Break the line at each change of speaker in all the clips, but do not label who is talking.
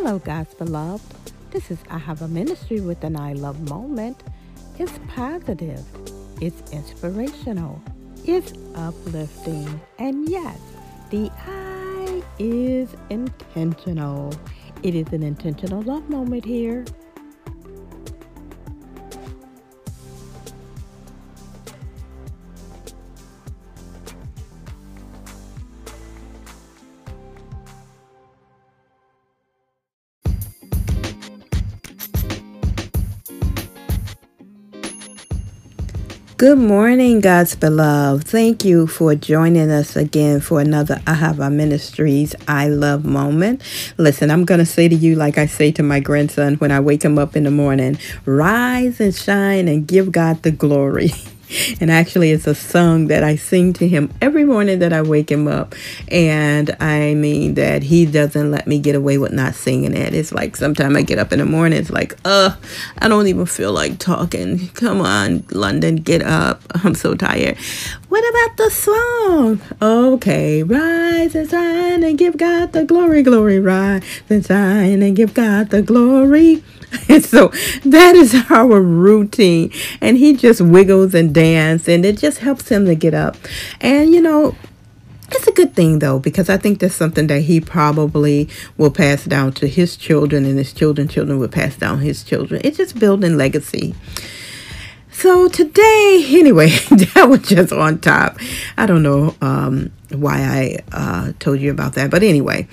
Hello, God's beloved. This is Ahava Ministry with an I Love moment. It's positive, it's inspirational, it's uplifting, and yes, the I is intentional. It is an intentional love moment here. Good morning, God's beloved. Thank you for joining us again for another Ahava Ministries I Love moment. Listen, I'm going to say to you, like I say to my grandson when I wake him up in the morning, rise and shine and give God the glory. And actually, it's a song that I sing to him every morning that I wake him up. And I mean that he doesn't let me get away with not singing it. It's like sometimes I get up in the morning, it's like, uh, I don't even feel like talking. Come on, London, get up. I'm so tired. What about the song? Okay, rise and shine and give God the glory, glory, rise and shine and give God the glory. And so that is our routine. And he just wiggles and dances, and it just helps him to get up. And, you know, it's a good thing though, because I think that's something that he probably will pass down to his children, and his children, children will pass down his children. It's just building legacy. So today, anyway, that was just on top. I don't know. Um, why I uh, told you about that. But anyway,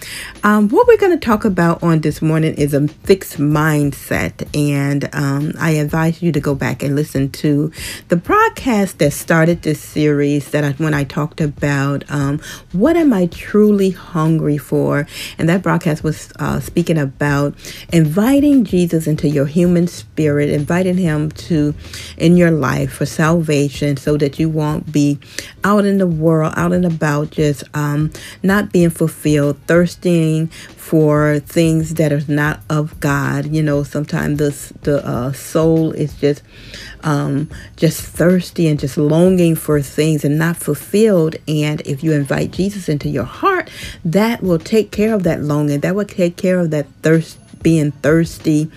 um, what we're going to talk about on this morning is a fixed mindset. And um, I advise you to go back and listen to the broadcast that started this series that I, when I talked about um, what am I truly hungry for. And that broadcast was uh, speaking about inviting Jesus into your human spirit, inviting him to in your life for salvation so that you won't be out in the world, out and about just um, not being fulfilled, thirsting for things that are not of God. You know, sometimes the the uh, soul is just um, just thirsty and just longing for things and not fulfilled. And if you invite Jesus into your heart, that will take care of that longing. That will take care of that thirst being thirsty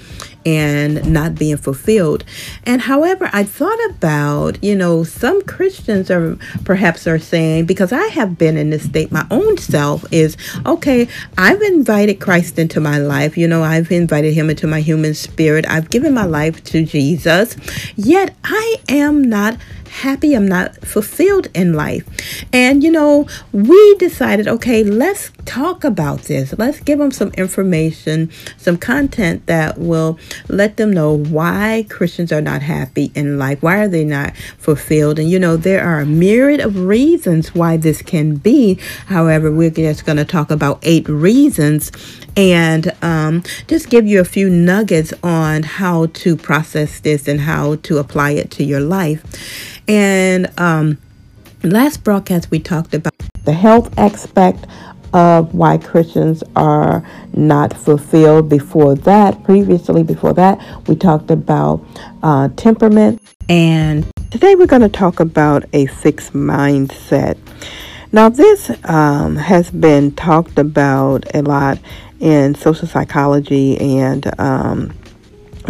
and not being fulfilled. And however, I thought about, you know, some Christians are perhaps are saying, because I have been in this state my own self, is okay, I've invited Christ into my life. You know, I've invited him into my human spirit. I've given my life to Jesus. Yet I am not happy, I'm not fulfilled in life. And, you know, we decided, okay, let's talk about this. Let's give them some information, some content that will let them know why Christians are not happy in life. Why are they not fulfilled? And, you know, there are a myriad of reasons why this can be. However, we're just going to talk about eight reasons and um, just give you a few nuggets on how to process this and how to apply it to your life. And um, last broadcast, we talked about the health aspect of why Christians are not fulfilled. Before that, previously, before that, we talked about uh, temperament. And today we're going to talk about a fixed mindset. Now, this um, has been talked about a lot in social psychology and um,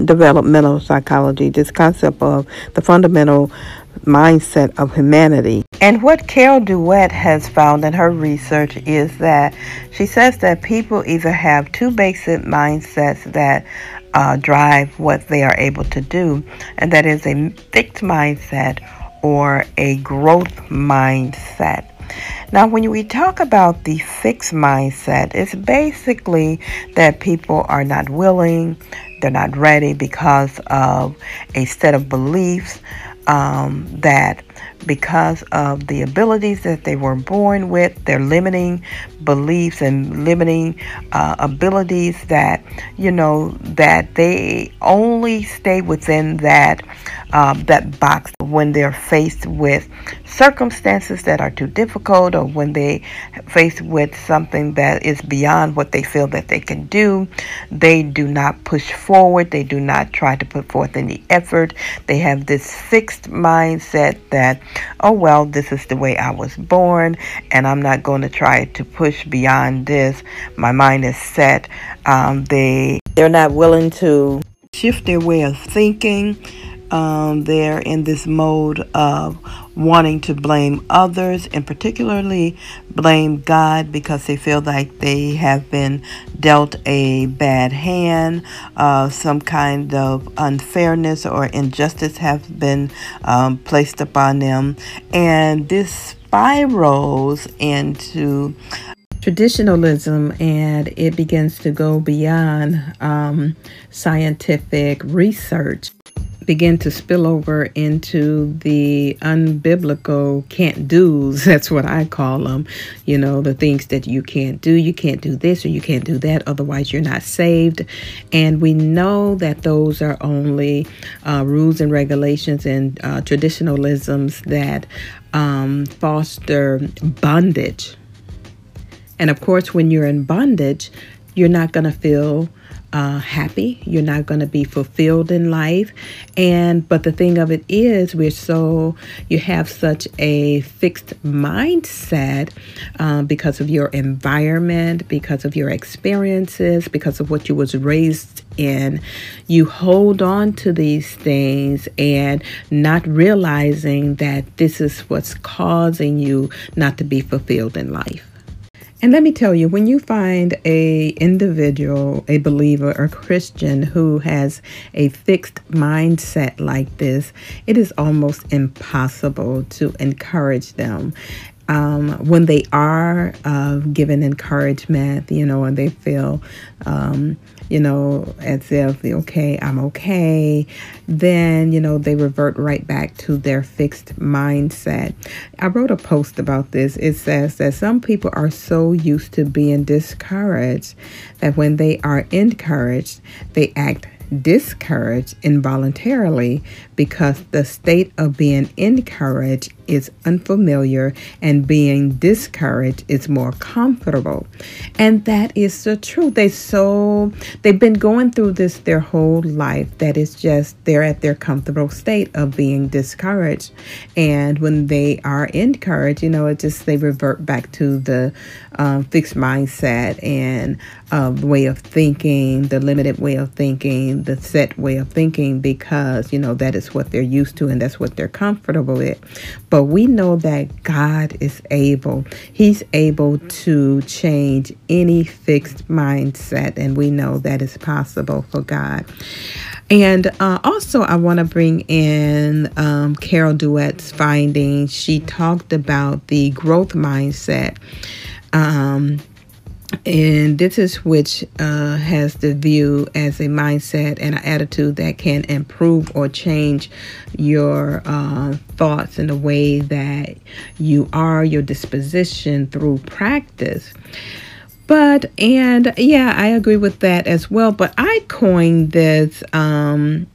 developmental psychology, this concept of the fundamental mindset of humanity. And what Carol Dweck has found in her research is that she says that people either have two basic mindsets that uh, drive what they are able to do, and that is a fixed mindset or a growth mindset. Now, when we talk about the fixed mindset, it's basically that people are not willing, they're not ready because of a set of beliefs um, that because of the abilities that they were born with, their limiting beliefs and limiting uh, abilities that, you know, that they only stay within that, uh, that box when they're faced with circumstances that are too difficult or when they face with something that is beyond what they feel that they can do, they do not push forward. They do not try to put forth any effort. They have this fixed mindset that, oh, well, this is the way I was born and I'm not going to try to push beyond this. My mind is set. Um, they, they're not willing to shift their way of thinking um, they're in this mode of wanting to blame others and particularly blame God because they feel like they have been dealt a bad hand, uh, some kind of unfairness or injustice have been um, placed upon them, and this spirals into traditionalism and it begins to go beyond um, scientific research begin to spill over into the unbiblical can't do's. That's what I call them. You know, the things that you can't do. You can't do this or you can't do that. Otherwise, you're not saved. And we know that those are only uh, rules and regulations and uh, traditionalisms that um, foster bondage. And of course, when you're in bondage, you're not going to feel uh, happy. You're not going to be fulfilled in life. And, but the thing of it is, we're so, you have such a fixed mindset um, because of your environment, because of your experiences, because of what you was raised in. You hold on to these things and not realizing that this is what's causing you not to be fulfilled in life. And let me tell you, when you find a individual, a believer or Christian who has a fixed mindset like this, it is almost impossible to encourage them. Um, when they are uh, given encouragement, you know, and they feel um, you know, as if, okay, I'm okay, then, you know, they revert right back to their fixed mindset. I wrote a post about this. It says that some people are so used to being discouraged that when they are encouraged, they act discouraged involuntarily because the state of being encouraged is unfamiliar and being discouraged is more comfortable. And that is the truth. They so they've been going through this their whole life that is just they're at their comfortable state of being discouraged. And when they are encouraged, you know, it just they revert back to the um, fixed mindset and uh, way of thinking, the limited way of thinking, the set way of thinking, because you know that is what they're used to and that's what they're comfortable with. But we know that God is able. He's able to change any fixed mindset, and we know that is possible for God. And uh, also, I want to bring in um, Carol Dweck's findings. She talked about the growth mindset. Um, and this is which uh, has the view as a mindset and an attitude that can improve or change your uh, thoughts in the way that you are, your disposition through practice. But, and yeah, I agree with that as well. But I coined this um,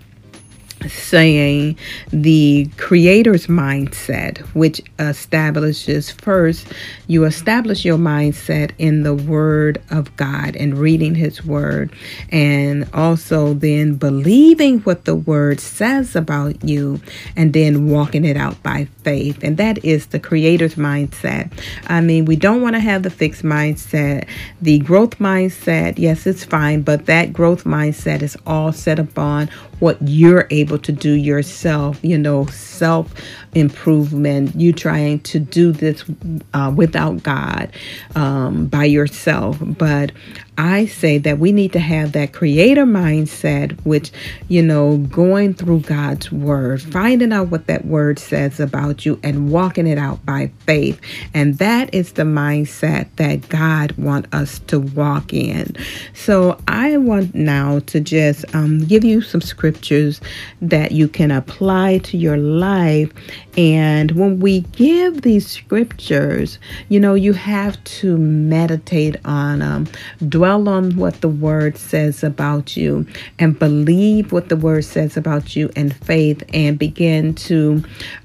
saying the creator's mindset, which establishes first, you establish your mindset in the Word of God and reading His Word, and also then believing what the Word says about you, and then walking it out by faith. And that is the creator's mindset. I mean, we don't want to have the fixed mindset, the growth mindset. Yes, it's fine, but that growth mindset is all set upon what you're able to do yourself, you know, self improvement. You trying to do this uh, without God um, by yourself. But I say that we need to have that creator mindset, which, you know, going through God's word, finding out what that word says about you and walking it out by faith. And that is the mindset that God wants us to walk in. So I want now to just um, give you some scriptures that you can apply to your life. And when we give these scriptures, you know, you have to meditate on them. Dwell on what the word says about you and believe what the word says about you in faith and begin to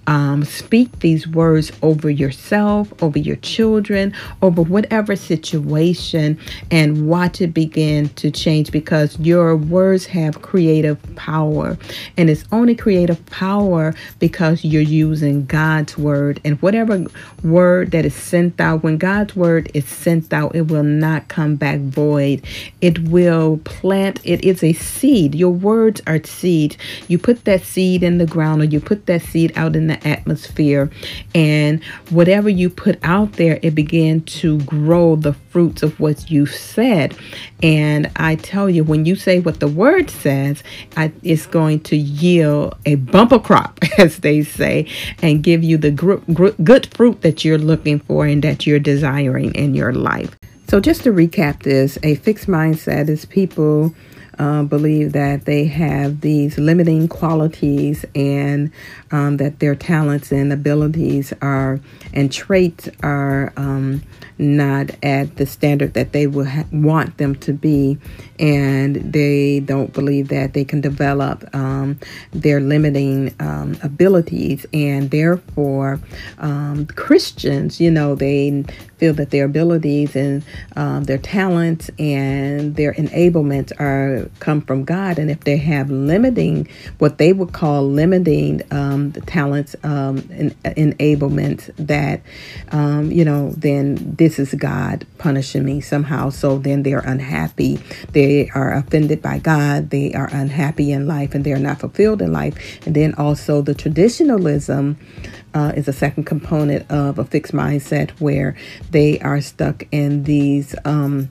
um, speak these words over yourself, over your children, over whatever situation, and watch it begin to change because your words have creative power. And it's only creative power because you're using God's word. And whatever word that is sent out, when God's word is sent out, it will not come back void. It will plant, it is a seed. Your words are seeds. You put that seed in the ground or you put that seed out in the atmosphere, and whatever you put out there, it began to grow the fruits of what you said. And I tell you, when you say what the word says, I, it's going to yield a bumper crop, as they say, and give you the gr- gr- good fruit that you're looking for and that you're desiring in your life. So, just to recap this, a fixed mindset is people uh, believe that they have these limiting qualities and um, that their talents and abilities are and traits are um, not at the standard that they would ha- want them to be, and they don't believe that they can develop um, their limiting um, abilities, and therefore um, Christians, you know, they feel that their abilities and um, their talents and their enablements are come from God, and if they have limiting, what they would call limiting um, the talents um, and enablements, that um, you know, then this is God punishing me somehow. So then they're unhappy. They are offended by God. They are unhappy in life, and they are not fulfilled in life. And then also the traditionalism uh, is a second component of a fixed mindset where they are stuck in these um,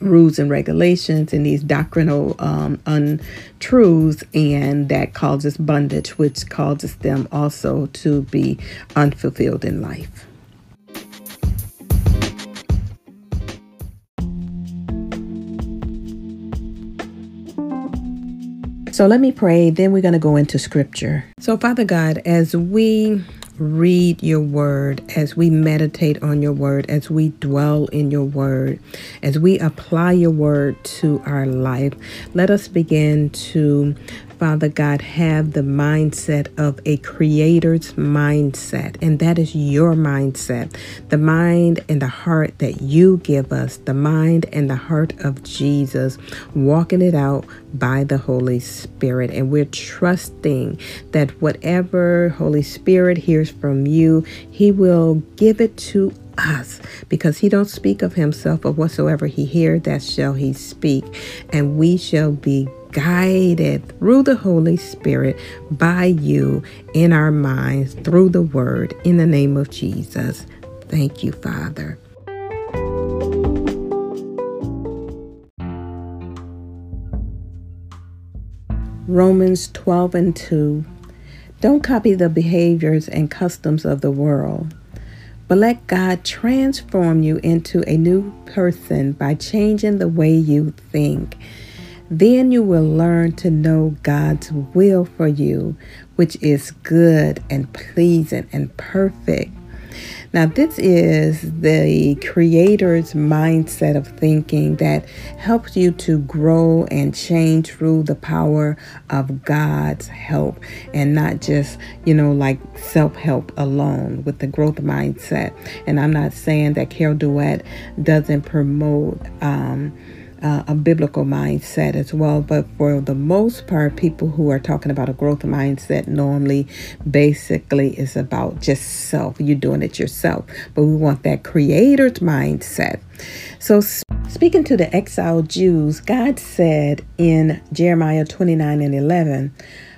rules and regulations and these doctrinal um, untruths, and that causes bondage, which causes them also to be unfulfilled in life. So let me pray, then we're going to go into scripture. So, Father God, as we read your word, as we meditate on your word, as we dwell in your word, as we apply your word to our life, let us begin to Father God, have the mindset of a creator's mindset, and that is your mindset, the mind and the heart that you give us, the mind and the heart of Jesus, walking it out by the Holy Spirit. And we're trusting that whatever Holy Spirit hears from you, He will give it to us because he don't speak of himself but whatsoever he hear that shall he speak and we shall be guided through the Holy Spirit by you in our minds through the Word in the name of Jesus. Thank you, Father. Romans 12 and 2. Don't copy the behaviors and customs of the world, but let God transform you into a new person by changing the way you think. Then you will learn to know God's will for you, which is good and pleasing and perfect. Now, this is the Creator's mindset of thinking that helps you to grow and change through the power of God's help and not just, you know, like self help alone with the growth mindset. And I'm not saying that Carol Dweck doesn't promote. Um, uh, a biblical mindset as well. But for the most part, people who are talking about a growth mindset normally basically is about just self. You're doing it yourself. But we want that creator's mindset. So, speaking to the exiled Jews, God said in Jeremiah 29 and 11,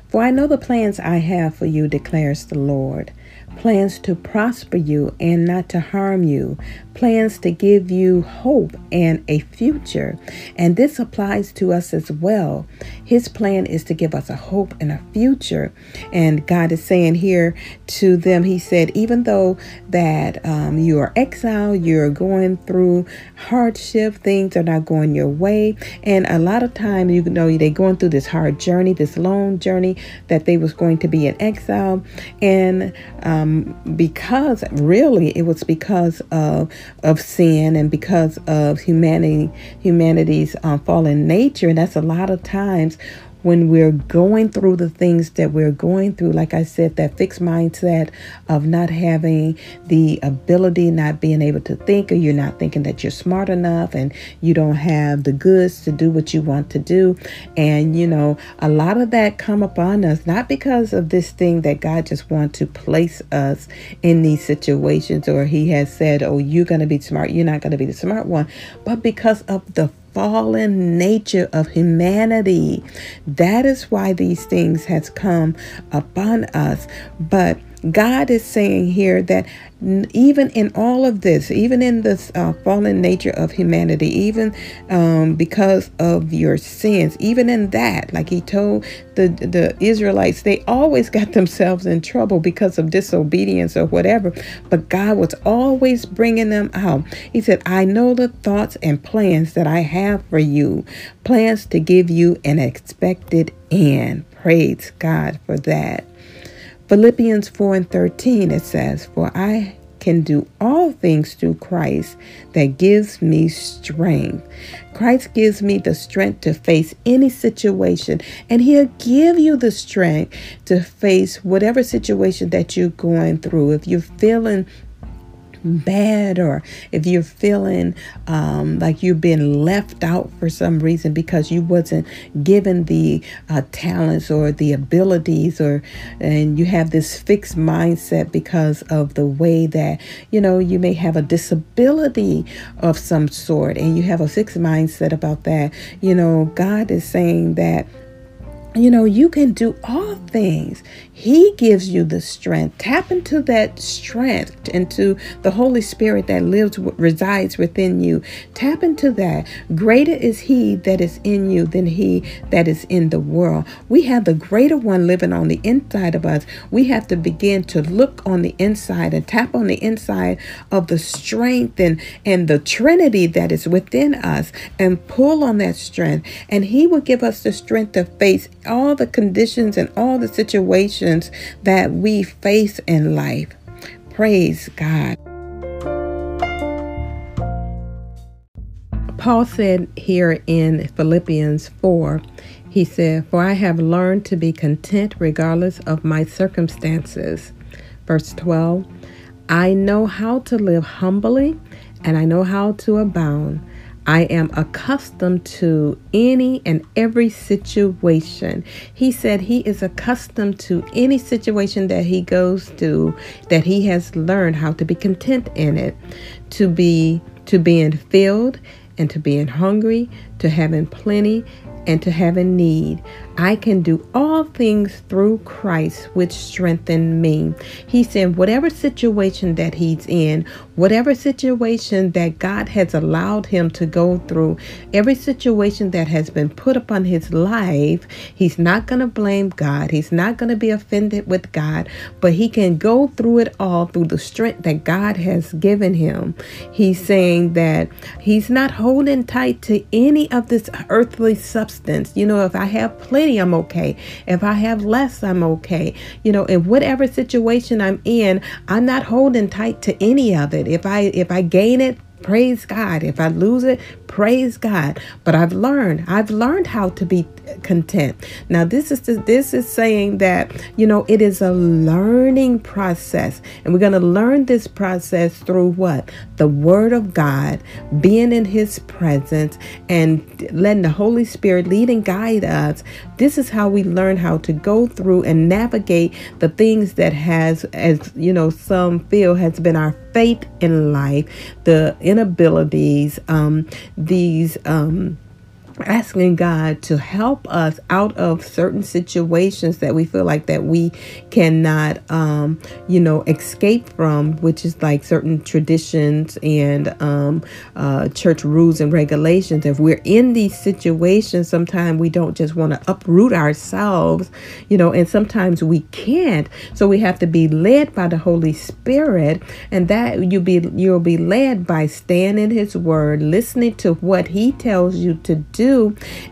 For I know the plans I have for you, declares the Lord plans to prosper you and not to harm you, plans to give you hope and a future. And this applies to us as well. His plan is to give us a hope and a future. And God is saying here to them, He said, even though that um, you are exiled, you're going through hardship, things are not going your way. And a lot of time, you know, they're going through this hard journey, this long journey that they was going to be in exile. And um, um, because really it was because of of sin and because of humanity humanity's um, fallen nature. And that's a lot of times when we're going through the things that we're going through, like I said, that fixed mindset of not having the ability, not being able to think, or you're not thinking that you're smart enough and you don't have the goods to do what you want to do. And, you know, a lot of that come upon us, not because of this thing that God just wants to place us in these situations or he has said, oh, you're going to be smart, you're not going to be the smart one, but because of the fallen nature of humanity. That is why these things has come upon us. But God is saying here that even in all of this, even in this uh, fallen nature of humanity, even um, because of your sins, even in that, like he told the the Israelites, they always got themselves in trouble because of disobedience or whatever. But God was always bringing them out. He said, "I know the thoughts and plans that I have for you, plans to give you an expected end." Praise God for that. Philippians 4 and 13, it says, For I can do all things through Christ that gives me strength. Christ gives me the strength to face any situation, and He'll give you the strength to face whatever situation that you're going through. If you're feeling bad or if you're feeling um, like you've been left out for some reason because you wasn't given the uh, talents or the abilities or and you have this fixed mindset because of the way that you know you may have a disability of some sort and you have a fixed mindset about that you know god is saying that you know, you can do all things. He gives you the strength. Tap into that strength, into the Holy Spirit that lives, resides within you. Tap into that. Greater is He that is in you than He that is in the world. We have the greater one living on the inside of us. We have to begin to look on the inside and tap on the inside of the strength and, and the Trinity that is within us and pull on that strength. And He will give us the strength to face all the conditions and all the situations that we face in life. Praise God. Paul said here in Philippians 4, he said, For I have learned to be content regardless of my circumstances. Verse 12, I know how to live humbly and I know how to abound. I am accustomed to any and every situation. He said he is accustomed to any situation that he goes through, that he has learned how to be content in it, to be to being filled and to being hungry, to having plenty and to having need. I can do all things through Christ, which strengthen me. He said, whatever situation that he's in, whatever situation that God has allowed him to go through, every situation that has been put upon his life, he's not going to blame God. He's not going to be offended with God, but he can go through it all through the strength that God has given him. He's saying that he's not holding tight to any of this earthly substance. You know, if I have plenty, I'm okay. If I have less, I'm okay. You know, in whatever situation I'm in, I'm not holding tight to any of it. If I if I gain it, praise God. If I lose it, praise God. But I've learned, I've learned how to be content. Now this is the, this is saying that, you know, it is a learning process. And we're going to learn this process through what? The word of God, being in his presence and letting the Holy Spirit lead and guide us. This is how we learn how to go through and navigate the things that has as, you know, some feel has been our faith in life, the inabilities, um, these um, asking God to help us out of certain situations that we feel like that we cannot um you know escape from which is like certain traditions and um uh church rules and regulations. If we're in these situations sometimes we don't just want to uproot ourselves you know and sometimes we can't. So we have to be led by the Holy Spirit and that you'll be you'll be led by standing his word listening to what he tells you to do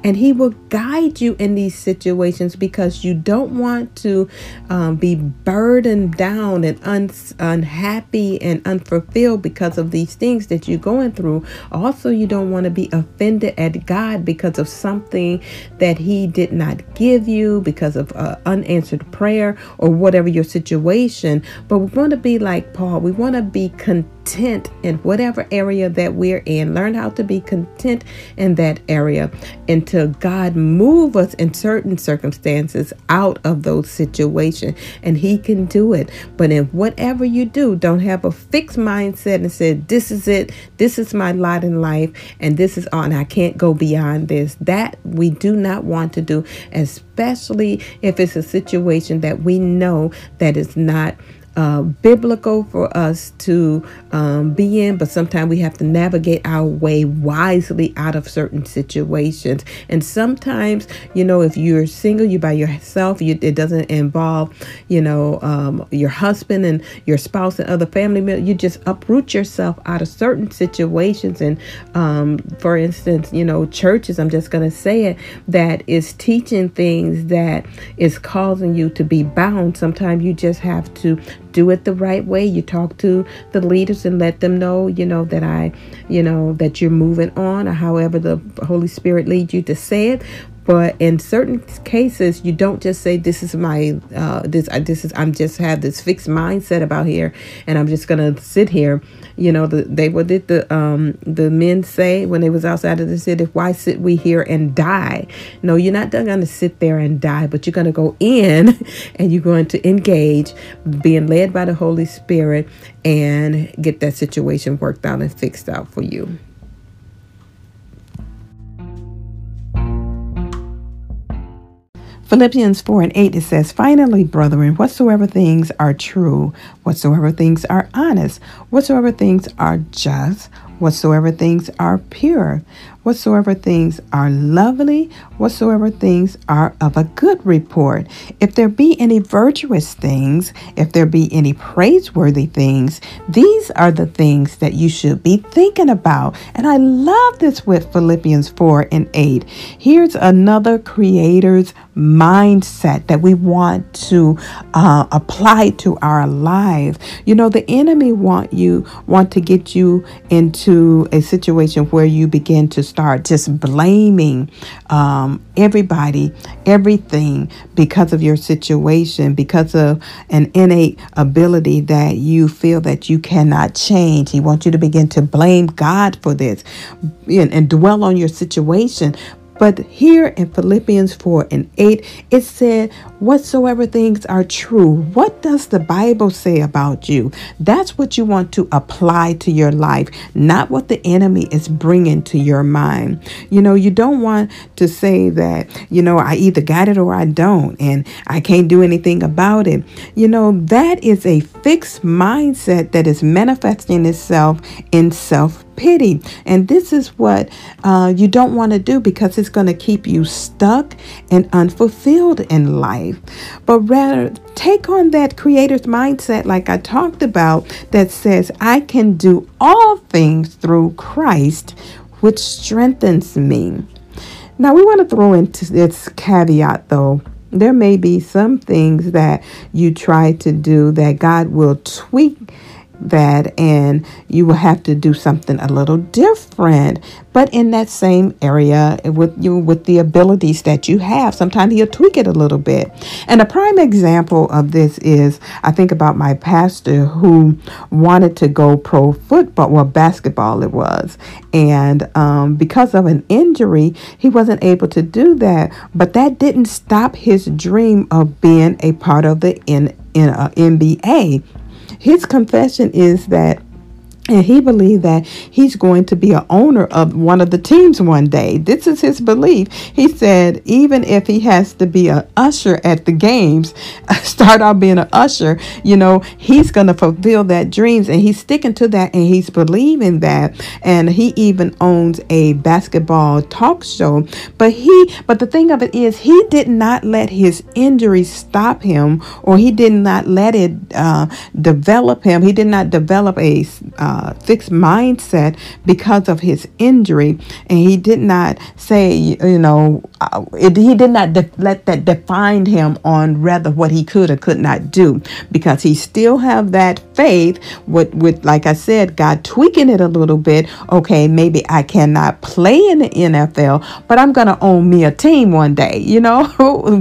And He will guide you in these situations because you don't want to um, be burdened down and un- unhappy and unfulfilled because of these things that you're going through. Also, you don't want to be offended at God because of something that He did not give you, because of uh, unanswered prayer or whatever your situation. But we want to be like Paul. We want to be content in whatever area that we're in. Learn how to be content in that area until God move us in certain circumstances out of those situations. And He can do it. But in whatever you do, don't have a fixed mindset and say, This is it, this is my lot in life, and this is on. I can't go beyond this. That we do not want to do, especially if it's a situation that we know that is not uh, biblical for us to um, be in, but sometimes we have to navigate our way wisely out of certain situations. And sometimes, you know, if you're single, you're by yourself, you, it doesn't involve, you know, um, your husband and your spouse and other family members, you just uproot yourself out of certain situations. And um, for instance, you know, churches, I'm just going to say it, that is teaching things that is causing you to be bound. Sometimes you just have to do it the right way. You talk to the leaders and let them know, you know, that I, you know, that you're moving on or however the Holy Spirit leads you to say it. But in certain cases, you don't just say, "This is my uh, this I, this is I'm just have this fixed mindset about here, and I'm just gonna sit here." You know, the, they what did the um the men say when they was outside of the city? Why sit we here and die? No, you're not gonna sit there and die, but you're gonna go in, and you're going to engage, being led by the Holy Spirit, and get that situation worked out and fixed out for you. Philippians 4 and 8, it says, Finally, brethren, whatsoever things are true, whatsoever things are honest, whatsoever things are just, whatsoever things are pure, whatsoever things are lovely, whatsoever things are of a good report. If there be any virtuous things, if there be any praiseworthy things, these are the things that you should be thinking about. And I love this with Philippians 4 and 8. Here's another creator's mindset that we want to uh, apply to our life. You know, the enemy want you want to get you into a situation where you begin to start just blaming um, everybody, everything because of your situation, because of an innate ability that you feel that you cannot change. He wants you to begin to blame God for this and, and dwell on your situation. But here in Philippians 4 and 8, it said, Whatsoever things are true, what does the Bible say about you? That's what you want to apply to your life, not what the enemy is bringing to your mind. You know, you don't want to say that, you know, I either got it or I don't, and I can't do anything about it. You know, that is a fixed mindset that is manifesting itself in self pity. And this is what uh, you don't want to do because it's going to keep you stuck and unfulfilled in life. But rather, take on that creator's mindset, like I talked about, that says, I can do all things through Christ, which strengthens me. Now, we want to throw into this caveat though. There may be some things that you try to do that God will tweak that and you will have to do something a little different. But in that same area with you with the abilities that you have sometimes he'll tweak it a little bit. And a prime example of this is i think about my pastor who wanted to go pro football well basketball it was. And um, because of an injury he wasn't able to do that. But that didn't stop his dream of being a part of the in, in uh, nba his confession is that and he believed that he's going to be an owner of one of the teams one day. This is his belief. He said, even if he has to be an usher at the games, start out being an usher, you know, he's going to fulfill that dreams. And he's sticking to that and he's believing that. And he even owns a basketball talk show. But he, but the thing of it is, he did not let his injury stop him or he did not let it uh, develop him. He did not develop a uh, uh, fixed mindset because of his injury, and he did not say, you know, uh, it, he did not let that define him on rather what he could or could not do, because he still have that faith with, with like I said, God tweaking it a little bit. Okay, maybe I cannot play in the NFL, but I'm gonna own me a team one day. You know,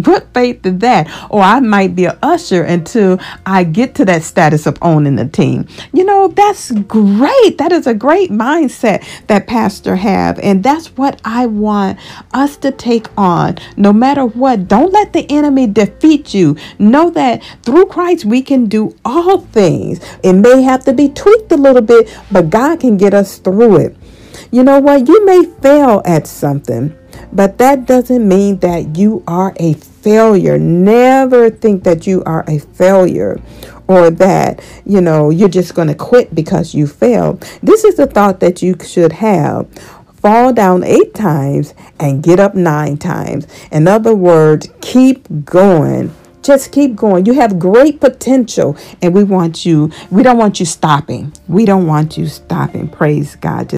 what faith is that? Or I might be a usher until I get to that status of owning the team. You know, that's great. That is a great mindset that pastor have. And that's what I want us to take on no matter what. Don't let the enemy defeat you. Know that through Christ we can do all things. It may have to be tweaked a little bit, but God can get us through it. You know what? You may fail at something, but that doesn't mean that you are a failure. Never think that you are a failure or that, you know, you're just going to quit because you failed. This is the thought that you should have fall down eight times and get up nine times. In other words, keep going. Just keep going. You have great potential, and we want you, we don't want you stopping. We don't want you stopping. Praise God.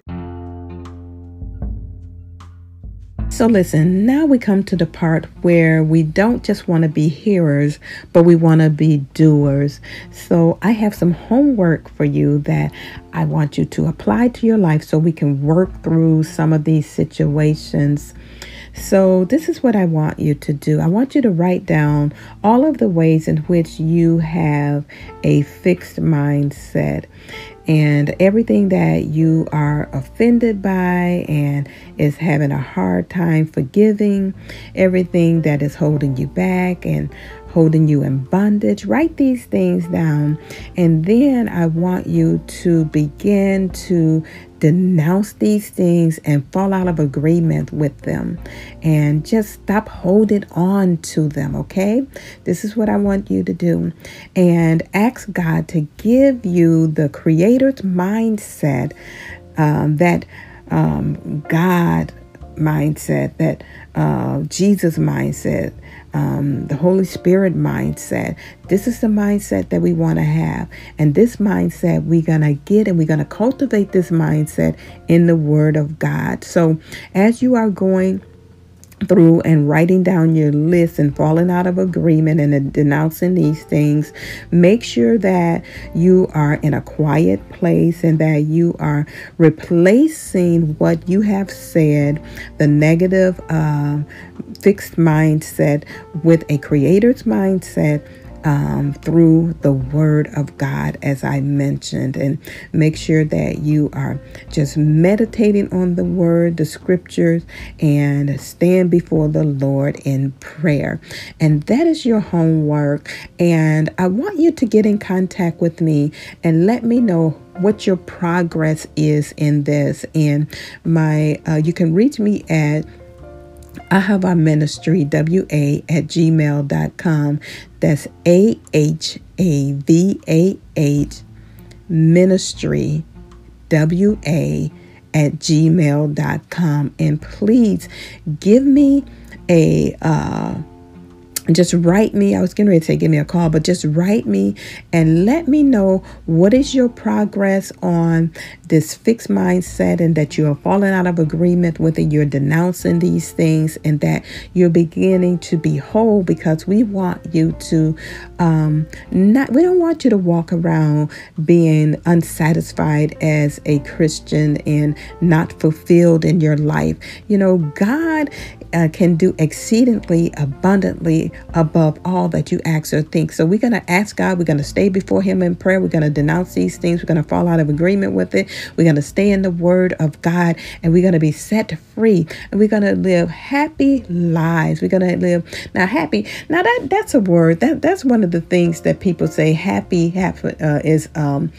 So, listen, now we come to the part where we don't just want to be hearers, but we want to be doers. So, I have some homework for you that I want you to apply to your life so we can work through some of these situations. So, this is what I want you to do. I want you to write down all of the ways in which you have a fixed mindset and everything that you are offended by and is having a hard time forgiving, everything that is holding you back and holding you in bondage. Write these things down, and then I want you to begin to denounce these things and fall out of agreement with them and just stop holding on to them, okay? This is what I want you to do. And ask God to give you the Creator's mindset um, that um, God mindset, that uh, Jesus mindset, um, the Holy Spirit mindset. This is the mindset that we want to have. And this mindset we're going to get and we're going to cultivate this mindset in the Word of God. So as you are going, through and writing down your list and falling out of agreement and denouncing these things, make sure that you are in a quiet place and that you are replacing what you have said, the negative uh, fixed mindset, with a creator's mindset um, through the Word of God, as I mentioned, and make sure that you are just meditating on the Word, the Scriptures, and stand before the Lord in prayer. And that is your homework. And I want you to get in contact with me and let me know what your progress is in this. And my, uh, you can reach me at Ahava Ministry, W A at gmail.com. That's A H A V A H Ministry, W A at gmail.com. And please give me a, uh, just write me. I was getting ready to say give me a call, but just write me and let me know what is your progress on this fixed mindset and that you are falling out of agreement with it. You're denouncing these things and that you're beginning to be whole because we want you to um not we don't want you to walk around being unsatisfied as a Christian and not fulfilled in your life. You know, God uh, can do exceedingly abundantly above all that you ask or think. So we're going to ask God. We're going to stay before Him in prayer. We're going to denounce these things. We're going to fall out of agreement with it. We're going to stay in the Word of God and we're going to be set free and we're going to live happy lives. We're going to live now happy. Now that that's a word that that's one of the things that people say happy, happy uh, is um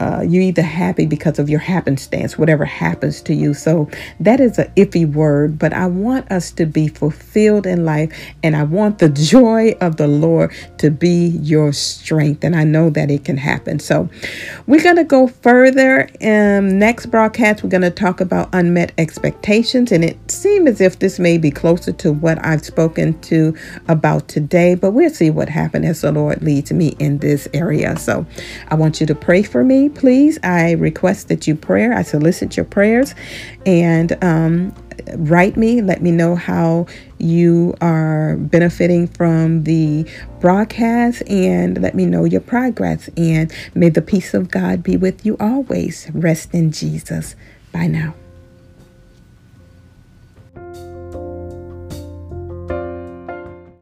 uh, you're either happy because of your happenstance, whatever happens to you. So that is an iffy word, but I want us to be fulfilled in life, and I want the joy of the Lord to be your strength. And I know that it can happen. So we're going to go further. Um, next broadcast, we're going to talk about unmet expectations, and it seems as if this may be closer to what I've spoken to about today, but we'll see what happens as the Lord leads me in this area. So I want you to pray for me please, I request that you prayer. I solicit your prayers and um, write me. Let me know how you are benefiting from the broadcast and let me know your progress. And may the peace of God be with you always. Rest in Jesus. Bye now.